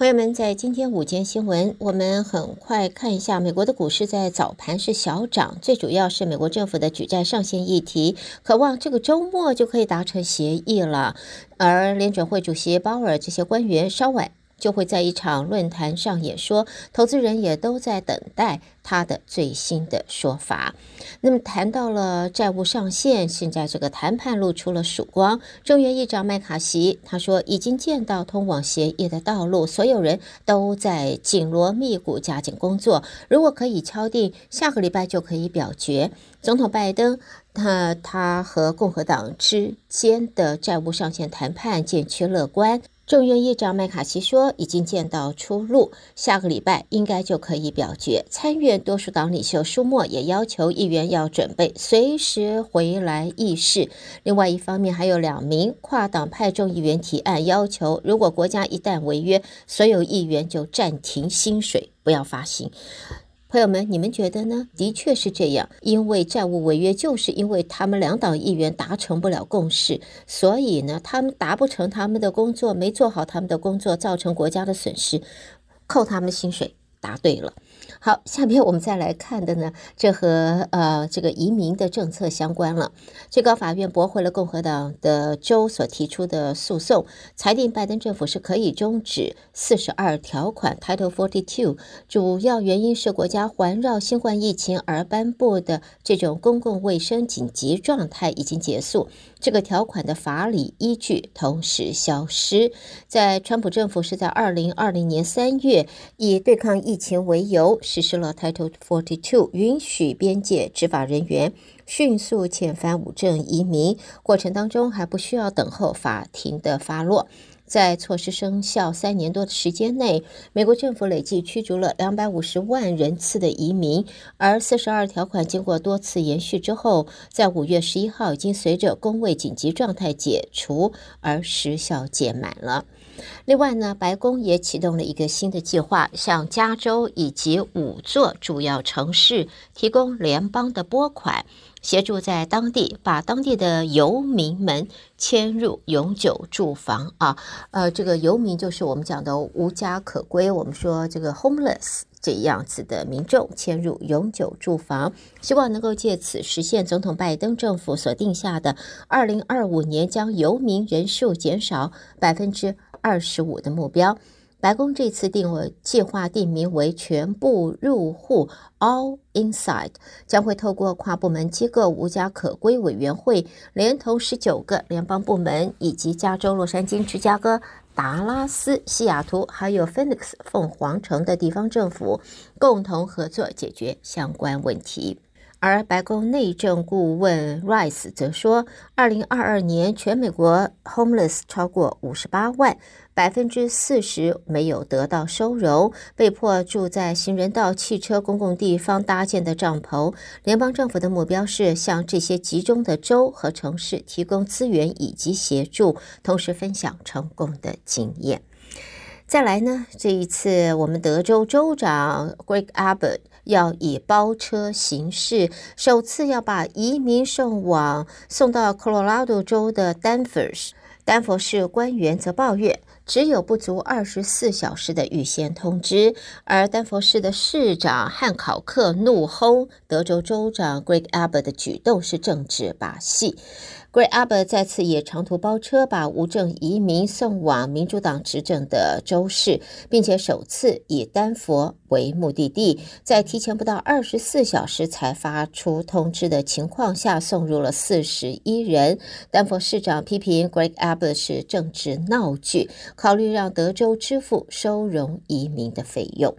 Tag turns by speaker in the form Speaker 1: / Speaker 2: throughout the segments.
Speaker 1: 朋友们，在今天午间新闻，我们很快看一下美国的股市在早盘是小涨，最主要是美国政府的举债上限议题，渴望这个周末就可以达成协议了。而联准会主席鲍尔这些官员稍晚。就会在一场论坛上演说，投资人也都在等待他的最新的说法。那么谈到了债务上限，现在这个谈判露出了曙光。众议院议长麦卡锡他说，已经见到通往协议的道路，所有人都在紧锣密鼓加紧工作。如果可以敲定，下个礼拜就可以表决。总统拜登他他和共和党之间的债务上限谈判渐趋乐观。众院议长麦卡锡说，已经见到出路，下个礼拜应该就可以表决。参院多数党领袖舒默也要求议员要准备随时回来议事。另外一方面，还有两名跨党派众议员提案要求，如果国家一旦违约，所有议员就暂停薪水，不要发薪。朋友们，你们觉得呢？的确是这样，因为债务违约，就是因为他们两党议员达成不了共识，所以呢，他们达不成他们的工作，没做好他们的工作，造成国家的损失，扣他们薪水。答对了。好，下面我们再来看的呢，这和呃这个移民的政策相关了。最高法院驳回了共和党的州所提出的诉讼，裁定拜登政府是可以终止四十二条款 Title Forty Two，主要原因是国家环绕新冠疫情而颁布的这种公共卫生紧急状态已经结束。这个条款的法理依据同时消失。在川普政府是在二零二零年三月以对抗疫情为由实施了 Title Forty Two，允许边界执法人员迅速遣返无证移民，过程当中还不需要等候法庭的发落。在措施生效三年多的时间内，美国政府累计驱逐了两百五十万人次的移民，而四十二条款经过多次延续之后，在五月十一号已经随着公卫紧急状态解除而时效届满了。另外呢，白宫也启动了一个新的计划，向加州以及五座主要城市提供联邦的拨款。协助在当地把当地的游民们迁入永久住房啊，呃，这个游民就是我们讲的无家可归，我们说这个 homeless 这样子的民众迁入永久住房，希望能够借此实现总统拜登政府所定下的二零二五年将游民人数减少百分之二十五的目标。白宫这次定为计划定名为“全部入户 ”（All Inside），将会透过跨部门机构无家可归委员会，连同十九个联邦部门以及加州、洛杉矶、芝加哥、达拉斯、西雅图，还有 Phoenix 凤凰城的地方政府，共同合作解决相关问题。而白宫内政顾问 Rice 则说，二零二二年全美国 homeless 超过五十八万，百分之四十没有得到收容，被迫住在行人道、汽车、公共地方搭建的帐篷。联邦政府的目标是向这些集中的州和城市提供资源以及协助，同时分享成功的经验。再来呢，这一次我们德州州长 Greg Abbott 要以包车形式，首次要把移民送往送到科罗拉多州的丹佛市。丹佛市官员则抱怨，只有不足二十四小时的预先通知，而丹佛市的市长汉考克怒轰德州州长 Greg Abbott 的举动是政治把戏。Greg Abbott 再次以长途包车把无证移民送往民主党执政的州市，并且首次以丹佛为目的地，在提前不到二十四小时才发出通知的情况下，送入了四十一人。丹佛市长批评 Greg Abbott 是政治闹剧，考虑让德州支付收容移民的费用。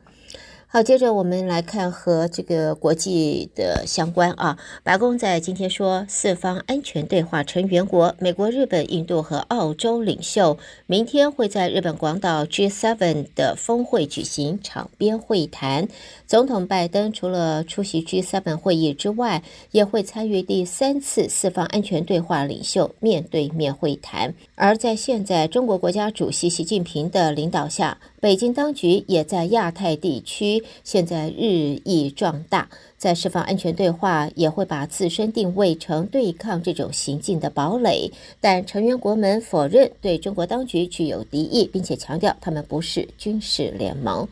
Speaker 1: 好，接着我们来看和这个国际的相关啊。白宫在今天说，四方安全对话成员国美国、日本、印度和澳洲领袖明天会在日本广岛 G7 的峰会举行场边会谈。总统拜登除了出席 G7 会议之外，也会参与第三次四方安全对话领袖面对面会谈。而在现在中国国家主席习近平的领导下，北京当局也在亚太地区。现在日益壮大，在释放安全对话，也会把自身定位成对抗这种行径的堡垒。但成员国们否认对中国当局具有敌意，并且强调他们不是军事联盟。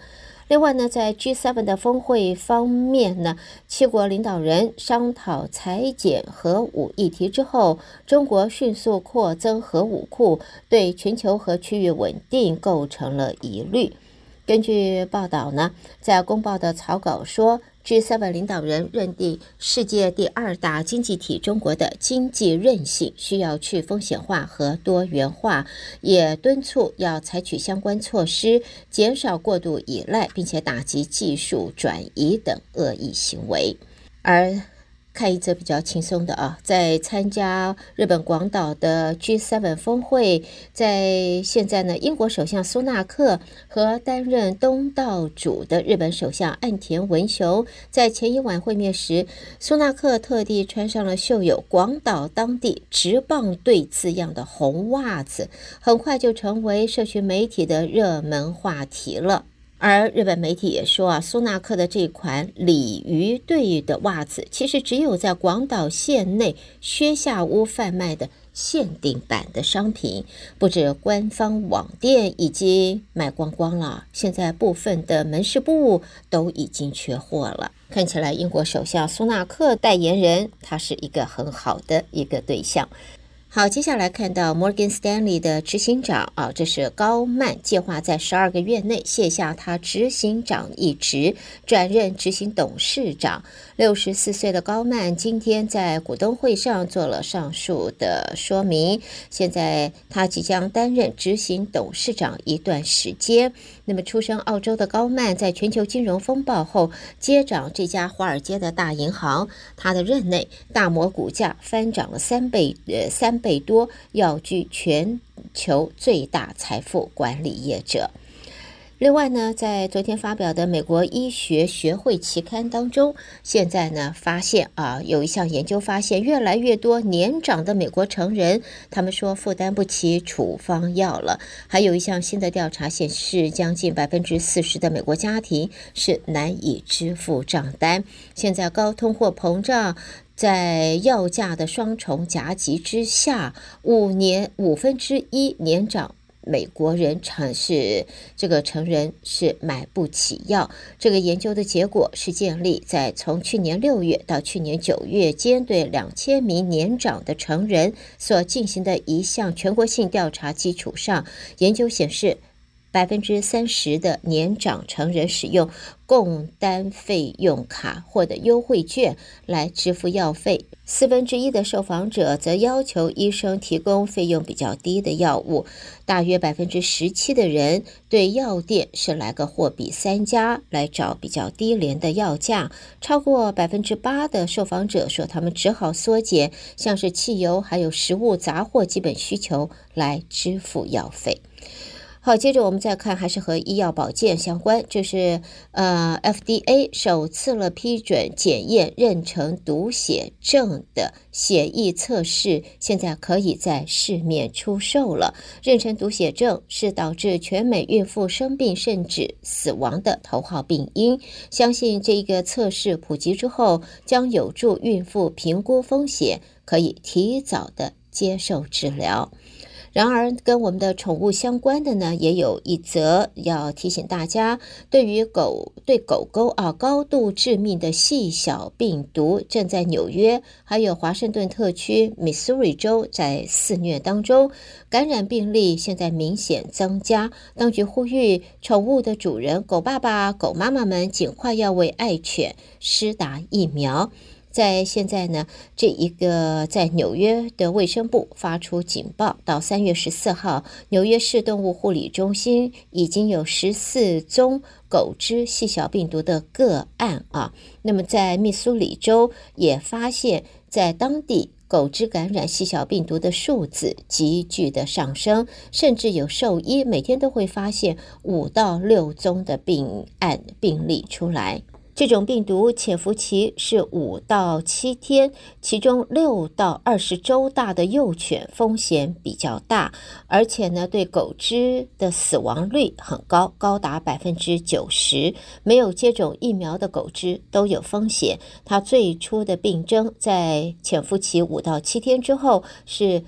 Speaker 1: 另外呢，在 G7 的峰会方面呢，七国领导人商讨裁减核武议题之后，中国迅速扩增核武库，对全球和区域稳定构成了疑虑。根据报道呢，在公报的草稿说。G7 领导人认定，世界第二大经济体中国的经济韧性需要去风险化和多元化，也敦促要采取相关措施，减少过度依赖，并且打击技术转移等恶意行为，而。看一则比较轻松的啊，在参加日本广岛的 G7 峰会，在现在呢，英国首相苏纳克和担任东道主的日本首相岸田文雄在前一晚会面时，苏纳克特地穿上了绣有广岛当地职棒队字样的红袜子，很快就成为社群媒体的热门话题了。而日本媒体也说啊，苏纳克的这款鲤鱼队的袜子，其实只有在广岛县内靴下屋贩卖的限定版的商品，不止官方网店已经卖光光了，现在部分的门市部都已经缺货了。看起来英国首相苏纳克代言人，他是一个很好的一个对象。好，接下来看到摩根斯丹利的执行长啊，这是高曼计划在十二个月内卸下他执行长一职，转任执行董事长。六十四岁的高曼今天在股东会上做了上述的说明。现在他即将担任执行董事长一段时间。那么，出生澳洲的高曼在全球金融风暴后接掌这家华尔街的大银行，他的任内大摩股价翻涨了三倍，呃，三。倍多，要居全球最大财富管理业者。另外呢，在昨天发表的美国医学学会期刊当中，现在呢发现啊，有一项研究发现，越来越多年长的美国成人，他们说负担不起处方药了。还有一项新的调查显示，将近百分之四十的美国家庭是难以支付账单。现在高通货膨胀。在药价的双重夹击之下，五年五分之一年长美国人尝试这个成人是买不起药。这个研究的结果是建立在从去年六月到去年九月间对两千名年长的成人所进行的一项全国性调查基础上。研究显示。百分之三十的年长成人使用共单费用卡或者优惠券来支付药费，四分之一的受访者则要求医生提供费用比较低的药物。大约百分之十七的人对药店是来个货比三家来找比较低廉的药价。超过百分之八的受访者说，他们只好缩减像是汽油还有食物杂货基本需求来支付药费。好，接着我们再看，还是和医药保健相关，就是呃，FDA 首次了批准检验妊娠毒血症的血液测试，现在可以在市面出售了。妊娠毒血症是导致全美孕妇生病甚至死亡的头号病因，相信这个测试普及之后，将有助孕妇评估风险，可以提早的接受治疗。然而，跟我们的宠物相关的呢，也有一则要提醒大家：对于狗对狗狗啊高度致命的细小病毒，正在纽约还有华盛顿特区、密苏里州在肆虐当中，感染病例现在明显增加。当局呼吁宠物的主人、狗爸爸、狗妈妈们尽快要为爱犬施打疫苗。在现在呢，这一个在纽约的卫生部发出警报，到三月十四号，纽约市动物护理中心已经有十四宗狗只细小病毒的个案啊。那么在密苏里州也发现，在当地狗只感染细小病毒的数字急剧的上升，甚至有兽医每天都会发现五到六宗的病案病例出来。这种病毒潜伏期是五到七天，其中六到二十周大的幼犬风险比较大，而且呢，对狗只的死亡率很高，高达百分之九十。没有接种疫苗的狗只都有风险。它最初的病征在潜伏期五到七天之后是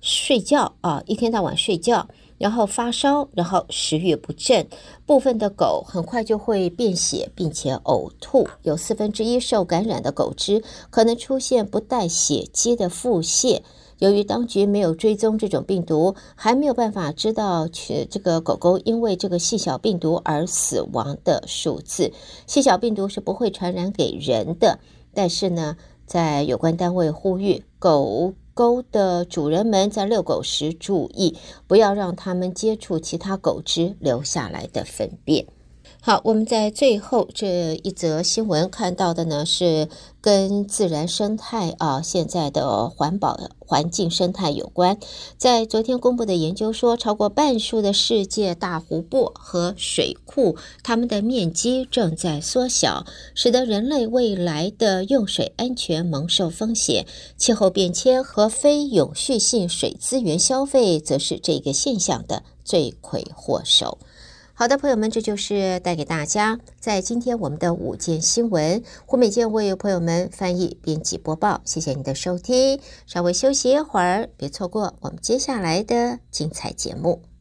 Speaker 1: 睡觉啊，一天到晚睡觉。然后发烧，然后食欲不振，部分的狗很快就会便血，并且呕吐。有四分之一受感染的狗只可能出现不带血迹的腹泻。由于当局没有追踪这种病毒，还没有办法知道这个狗狗因为这个细小病毒而死亡的数字。细小病毒是不会传染给人的，但是呢，在有关单位呼吁狗。狗的主人们在遛狗时注意，不要让它们接触其他狗只留下来的粪便。好，我们在最后这一则新闻看到的呢，是跟自然生态啊，现在的环保环境生态有关。在昨天公布的研究说，超过半数的世界大湖泊和水库，它们的面积正在缩小，使得人类未来的用水安全蒙受风险。气候变迁和非永续性水资源消费，则是这个现象的罪魁祸首。好的，朋友们，这就是带给大家在今天我们的五件新闻。胡美健为朋友们翻译、编辑、播报，谢谢你的收听。稍微休息一会儿，别错过我们接下来的精彩节目。